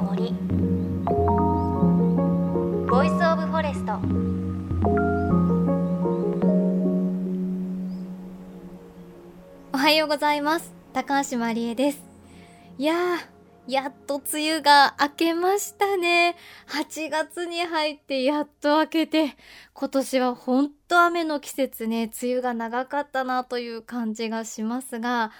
の森。ボイスオブフォレストおはようございます。高橋真理恵です。いやーやっと梅雨が明けましたね。8月に入ってやっと明けて、今年はほんと雨の季節ね、梅雨が長かったなという感じがしますが、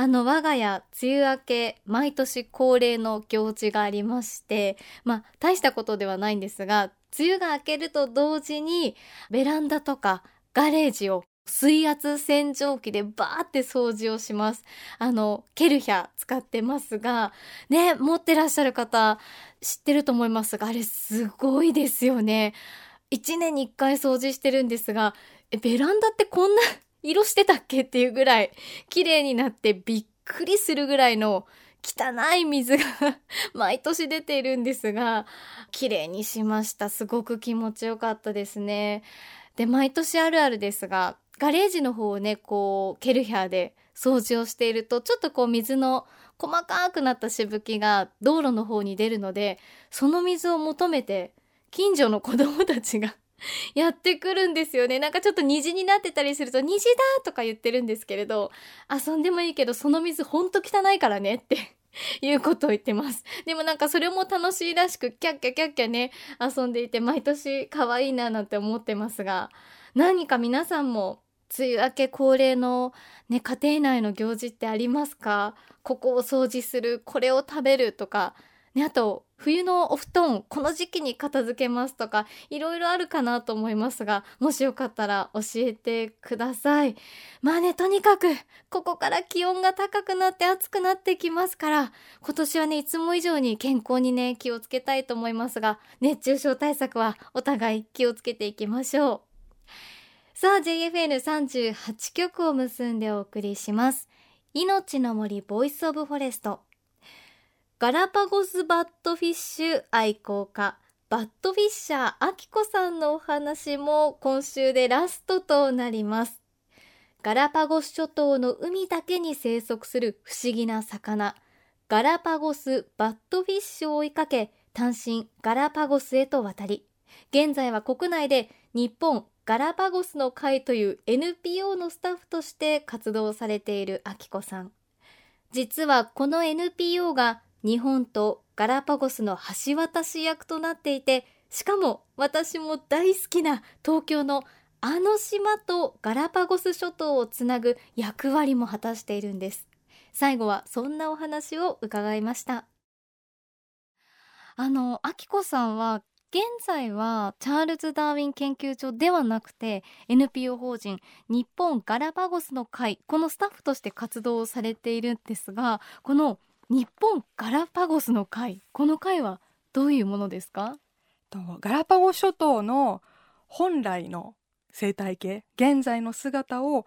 あの我が家梅雨明け毎年恒例の行事がありましてまあ大したことではないんですが梅雨が明けると同時にベランダとかガレージを水圧洗浄機でバーって掃除をします。あの、ケルヒャ使ってますが、ね、持ってらっしゃる方知ってると思いますが、あれすごいですよね。1年に1回掃除してるんですが、ベランダってこんな 色してたっけっていうぐらい綺麗になってびっくりするぐらいの汚い水が 毎年出ているんですが綺麗にしましたすごく気持ちよかったですねで毎年あるあるですがガレージの方をねこうケルヒャーで掃除をしているとちょっとこう水の細かくなったしぶきが道路の方に出るのでその水を求めて近所の子供たちが やってくるんですよね。なんかちょっと虹になってたりすると、虹だとか言ってるんですけれど、遊んでもいいけど、その水ほんと汚いからねって いうことを言ってます。でもなんかそれも楽しいらしく、キャッキャキャッキャね、遊んでいて、毎年可愛いななんて思ってますが、何か皆さんも、梅雨明け恒例のね、家庭内の行事ってありますか？ここを掃除する、これを食べるとか、ね、あと、冬のお布団、この時期に片付けますとか、いろいろあるかなと思いますが、もしよかったら教えてください。まあね、とにかく、ここから気温が高くなって暑くなってきますから、今年はね、いつも以上に健康にね、気をつけたいと思いますが、熱中症対策はお互い気をつけていきましょう。さあ、JFN38 曲を結んでお送りします。命の森ボイスオブフォレスト。ガラパゴスバットフィッシュ愛好家バットフィッシャーあきこさんのお話も今週でラストとなりますガラパゴス諸島の海だけに生息する不思議な魚ガラパゴスバットフィッシュを追いかけ単身ガラパゴスへと渡り現在は国内で日本ガラパゴスの会という NPO のスタッフとして活動されているあきこさん。実はこの NPO が日本とガラパゴスの橋渡し役となっていてしかも私も大好きな東京のあの島とガラパゴス諸島をつなぐ役割も果たしているんです。最後はそんなお話を伺いました。あのあきこさんは現在はチャールズ・ダーウィン研究所ではなくて NPO 法人日本ガラパゴスの会このスタッフとして活動をされているんですがこの日本ガラパゴスの会この会はどういうものですか？ガラパゴ諸島の本来の生態系現在の姿を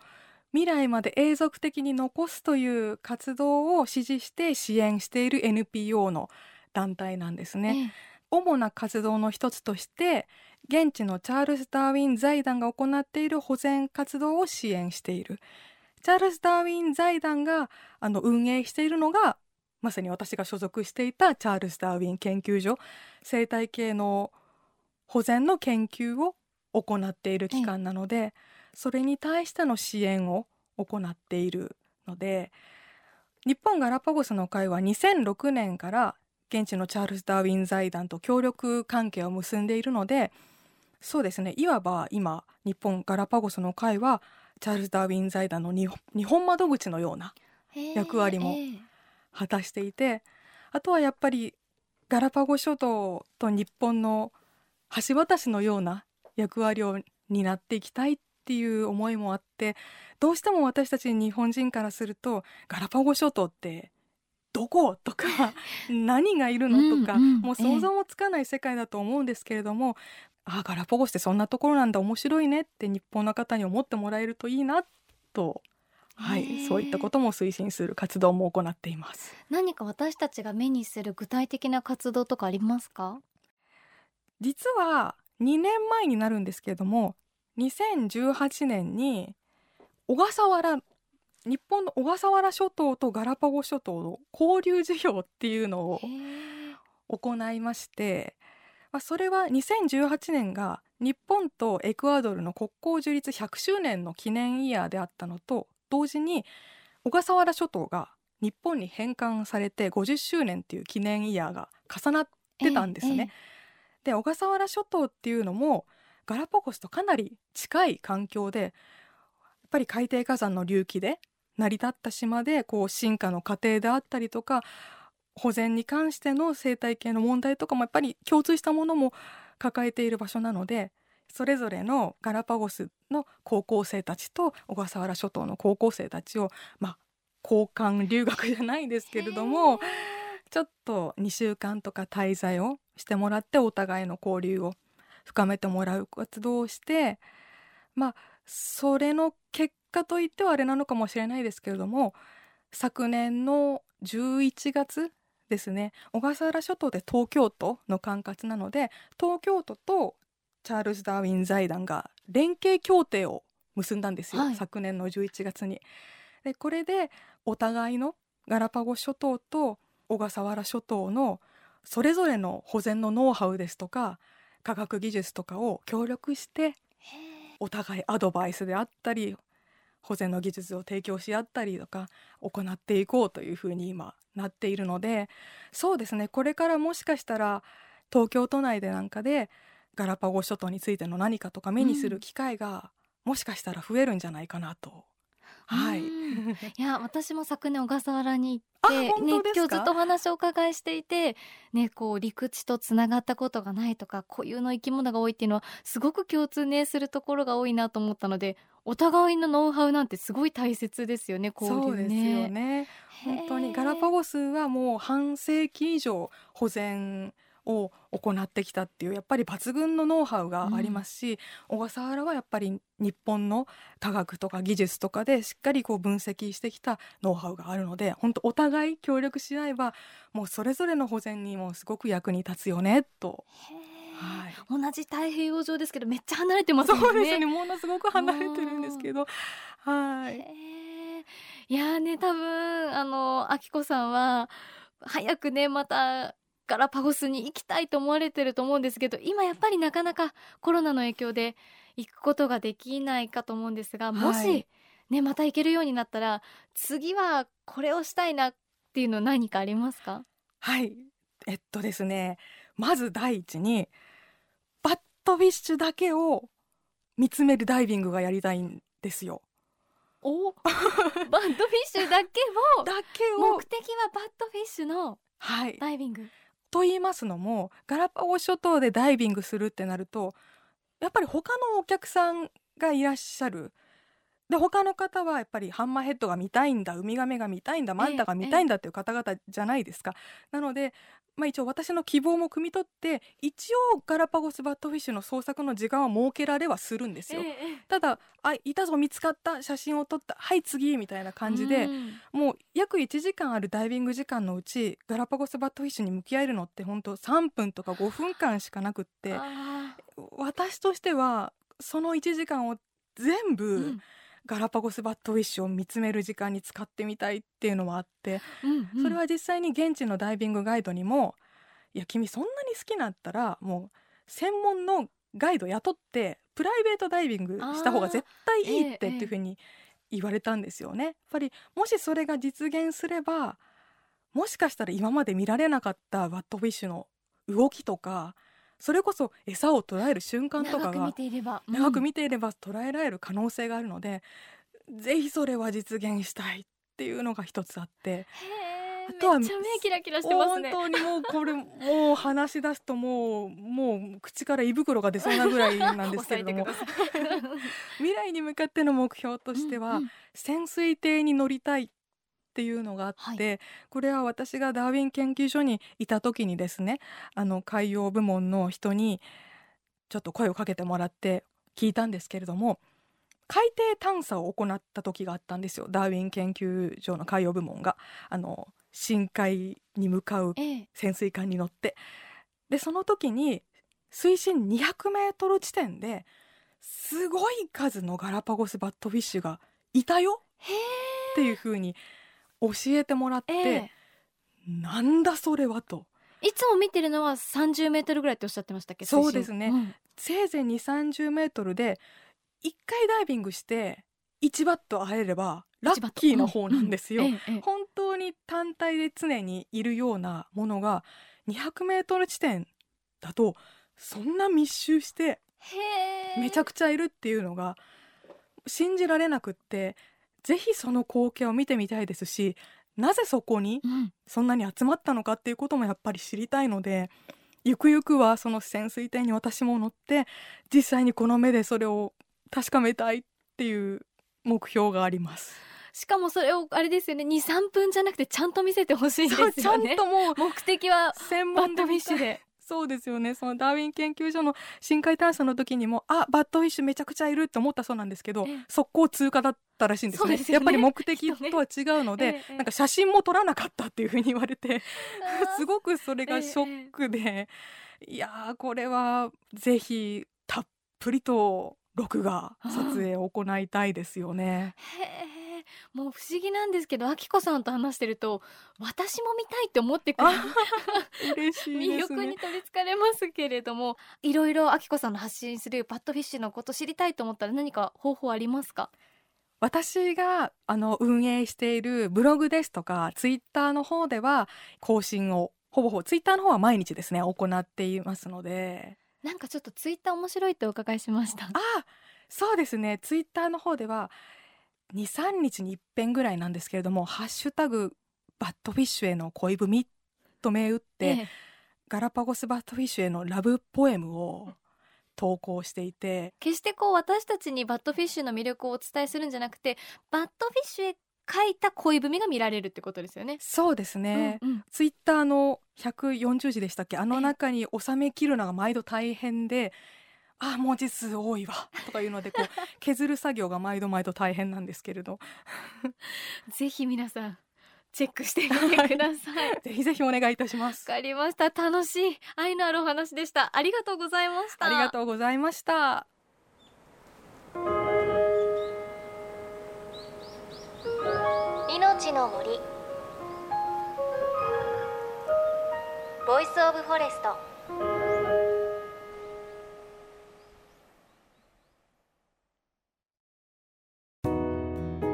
未来まで永続的に残すという活動を支持して支援している NPO の団体なんですね。ええ主な活動の一つとして現地のチャールズ・ダーウィン財団が行っている保全活動を支援している。チャールズ・ダーウィン財団があの運営しているのがまさに私が所属していたチャールズ・ダーウィン研究所。生態系の保全の研究を行っている機関なので、それに対しての支援を行っているので日本ガラパゴスの会は2006年から現地のチャールズ・ダーウィン財団と協力関係を結んでいるのでそうですね。いわば今日本ガラパゴスの会はチャールズ・ダーウィン財団の日本窓口のような役割も果たしていてあとはやっぱりガラパゴ諸島と日本の橋渡しのような役割を担っていきたいっていう思いもあってどうしても私たち日本人からするとガラパゴ諸島ってどことか 何がいるのとか、うんうん、もう想像もつかない世界だと思うんですけれども、ええ、あガラパゴスってそんなところなんだ面白いねって日本の方に思ってもらえるといいなとはい、そういったことも推進する活動も行っています。何か私たちが目にする具体的な活動とかありますか？実は2年前になるんですけれども2018年に小笠原日本の小笠原諸島とガラパゴ諸島の交流事業っていうのを行いまして、まあ、それは2018年が日本とエクアドルの国交樹立100周年の記念イヤーであったのと同時に小笠原諸島が日本に返還されて50周年っていう記念イヤーが重なってたんですね。で小笠原諸島っていうのもガラパゴスとかなり近い環境でやっぱり海底火山の隆起で成り立った島でこう進化の過程であったりとか保全に関しての生態系の問題とかもやっぱり共通したものも抱えている場所なのでそれぞれのガラパゴスの高校生たちと小笠原諸島の高校生たちをまあ交換留学じゃないですけれどもちょっと2週間とか滞在をしてもらってお互いの交流を深めてもらう活動をしてまあそれの結果といってはあれなのかもしれないですけれども昨年の11月ですね小笠原諸島で東京都の管轄なので東京都とチャールズ・ダーウィン財団が連携協定を結んだんですよ、はい昨年の11月に。でこれでお互いのガラパゴス諸島と小笠原諸島のそれぞれの保全のノウハウですとか科学技術とかを協力してお互いアドバイスであったり保全の技術を提供し合ったりとか行っていこうというふうに今なっているのでそうですねこれからもしかしたら東京都内でなんかでガラパゴス諸島についての何かとか目にする機会が、もしかしたら増えるんじゃないかなと。はい。うんいや私も昨年小笠原にあ行って、ね、今日ずっとお話をお伺いしていて、ね、こう陸地とつながったことがないとか固有の生き物が多いっていうのはすごく共通ねするところが多いなと思ったのでお互いのノウハウなんてすごい大切ですよね交流ね。そうですよね。本当にガラパゴスはもう半世紀以上保全を行ってきたっていうやっぱり抜群のノウハウがありますし、小笠原はやっぱり日本の科学とか技術とかでしっかりこう分析してきたノウハウがあるので本当お互い協力し合えばもうそれぞれの保全にもすごく役に立つよねと。はい同じ太平洋上ですけどめっちゃ離れてますね。そうですねものすごく離れてるんですけどはい。いやーね多分あのあきこさんは早くねまたガラパゴスに行きたいと思われてると思うんですけど今やっぱりなかなかコロナの影響で行くことができないかと思うんですがもし、はいねまた行けるようになったら次はこれをしたいなっていうの何かありますか？はい。えっとですね、まず第一に、バットフィッシュだけを見つめるダイビングがやりたいんですよ。お バットフィッシュだけをだけを目、的はバットフィッシュのはい。ダイビング。と言いますのも、ガラパゴ諸島でダイビングするってなると、やっぱり他のお客さんがいらっしゃる。で、他の方はやっぱりハンマーヘッドが見たいんだ、ウミガメが見たいんだ、マンタが見たいんだっていう方々じゃないですか。なので、まあ一応私の希望も汲み取って、一応ガラパゴスバットフィッシュの捜索の時間は設けられはするんですよ。ええただ、あ、いたぞ、見つかった、写真を撮った、はい次、みたいな感じで、うん。もう約1時間あるダイビング時間のうちガラパゴスバットフィッシュに向き合えるのって本当3分とか5分間しかなくってあ私としてはその1時間を全ーう部んガラパゴスバットフィッシュを見つめる時間に使ってみたいっていうのもあってうんうんそれは実際に現地のダイビングガイドにも「いや君そんなに好きなんだったらもう専門のガイド雇ってプライベートダイビングした方が絶対いいって」っていうふうに言われたんですよね。やっぱりもしそれが実現すればもしかしたら今まで見られなかったバットフィッシュの動きとかそれこそ餌を捕らえる瞬間とか長く見がていれば、長く見見ていれば捉えられる可能性があるので、ぜひそれは実現したいっていうのが一つあって。あとはめっちゃ目キラキラしてますね。本当にもうこれ もう話し出すともうもう口から胃袋が出そうなぐらいなんですけれども。未来に向かっての目標としては、うんうん。潜水艇に乗りたいっていうのがあって、これは私がダーウィン研究所にいた時にですねあの海洋部門の人にちょっと声をかけてもらって聞いたんですけれども海底探査を行った時があったんですよ。ダーウィン研究所の海洋部門が。あの深海に向かうええ。潜水艦に乗って。でその時に水深200メートル地点ですごい数のガラパゴスバットフィッシュがいたよへっていう風に教えてもらって、ええ。なんだそれはと。いつも見てるのは30メートルぐらいっておっしゃってましたっけそうですね。水深せいぜい2 3 0メートルで1回ダイビングして1バット会えればラッキーな方なんですよ。うん。ええええ。本当に単体で常にいるようなものが200メートル地点だとそんな密集してめちゃくちゃいるっていうのが信じられなくってぜひその光景を見てみたいですしなぜそこにうん。そんなに集まったのかっていうこともやっぱり知りたいのでゆくゆくはその潜水艇に私も乗って実際にこの目でそれを確かめたいっていう目標があります。しかもそれをあれですよね。23分じゃなくてちゃんと見せてほしいですそうちゃんよねともう 目的は専門バッドフィッシュでそうですよね。そのダーウィン研究所の深海探査の時にもあバッドフィッシュめちゃくちゃいるって思ったそうなんですけどええ。速攻通過だったらしいんですね。ね。やっぱり目的とは違うので、ええなんか写真も撮らなかったっていうふうに言われてすごくそれがショックで、いやーこれはぜひたっぷりと録画撮影を行いたいですよね。へえもう不思議なんですけどあきこさんと話してると私も見たいって思ってくる。あ嬉しい魅ですね。力に取りつかれますけれどもいろいろあきこさんの発信するバッドフィッシュのこと知りたいと思ったら何か方法ありますか？私があの運営しているブログですとかツイッターの方では更新をほぼほぼツイッターの方は毎日ですね行っていますので。なんかちょっとツイッター面白いってお伺いしました。あそうですね。ツイッターの方では23日に一遍ぐらいなんですけれども「ハッシュタグバットフィッシュへの恋文」と銘打って、ええ。ガラパゴスバットフィッシュへのラブポエムを投稿していて決してこう私たちにバットフィッシュの魅力をお伝えするんじゃなくてバットフィッシュへ書いた恋文が見られるってことですよね。そうですね、うんうん。ツイッターの140字でしたっけ？あの中に収め切るのが毎度大変であ文字数多いわ とかいうのでこう 削る作業が毎度毎度大変なんですけれど。ぜひ皆さんチェックしてみてください。わぜひぜひお願いいたします。かりました。楽しい愛のあるお話でした。ありがとうございました。ありがとうございました。命の森。ボイスオブフォレスト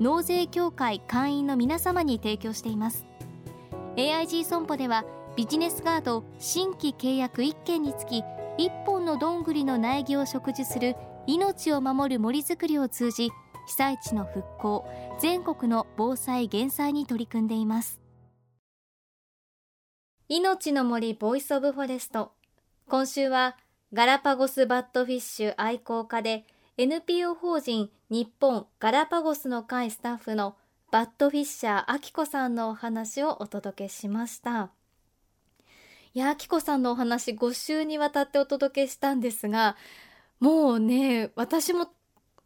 納税協会会員の皆様に提供しています。AIG 損保ではビジネスガード新規契約1件につき1本のどんぐりの苗木を植樹する命を守る森づくりを通じ被災地の復興全国の防災減災に取り組んでいます。命の森ボイスオブフォレスト。今週はガラパゴスバットフィッシュ愛好家で NPO 法人日本ガラパゴスの会スタッフのバットフィッシャーあきこさんのお話をお届けしました。いやあきこさんのお話5週にわたってお届けしたんですがもうね私も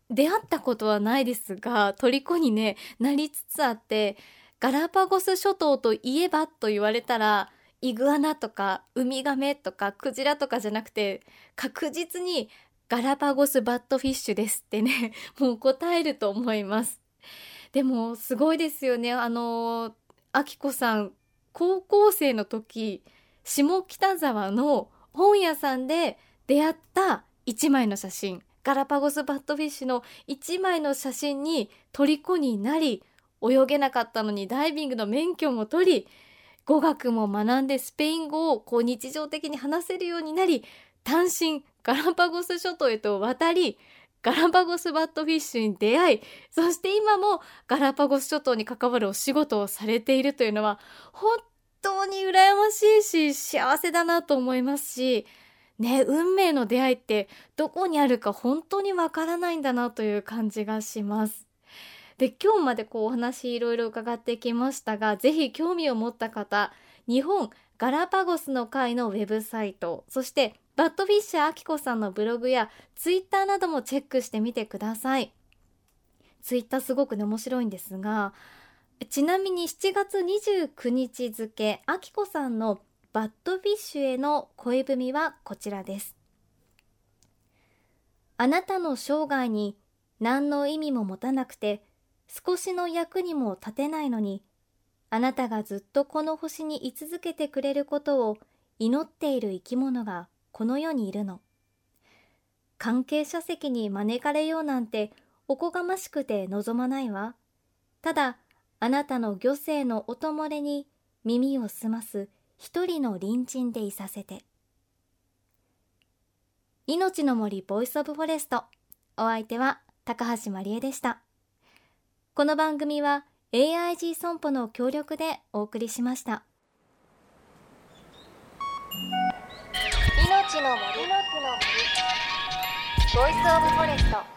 出会ったことはないですが虜にねなりつつあってガラパゴス諸島といえばと言われたらイグアナとかウミガメとかクジラとかじゃなくて確実にガラパゴスバッドフィッシュですってね もう答えると思います。でもすごいですよね。あのあきこさん高校生の時下北沢の本屋さんで出会った1枚の写真。ガラパゴスバッドフィッシュの1枚の写真に虜になり泳げなかったのにダイビングの免許も取り語学も学んでスペイン語をこう日常的に話せるようになり単身ガラパゴス諸島へと渡りガラパゴスバッドフィッシュに出会いそして今もガラパゴス諸島に関わるお仕事をされているというのは本当に羨ましいし幸せだなと思いますしね運命の出会いってどこにあるか本当にわからないんだなという感じがします。で今日までこうお話いろいろ伺ってきましたがぜひ興味を持った方日本ガラパゴスの会のウェブサイトそしてバッドフィッシャーあきこさんのブログやツイッターなどもチェックしてみてください。ツイッターすごくね面白いんですがちなみに7月29日付あきこさんのバッドフィッシュへの恋文はこちらです。あなたの生涯に何の意味も持たなくて少しの役にも立てないのにあなたがずっとこの星に居続けてくれることを祈っている生き物がこの世にいるの。関係者席に招かれようなんておこがましくて望まないわ。ただあなたの魚生の音漏れに耳を澄ます一人の隣人でいさせて。命の森ボイスオブフォレスト。お相手は高橋まりえでした。この番組は AIG 損保の協力でお送りしました。の森。ボイスオブフォレスト。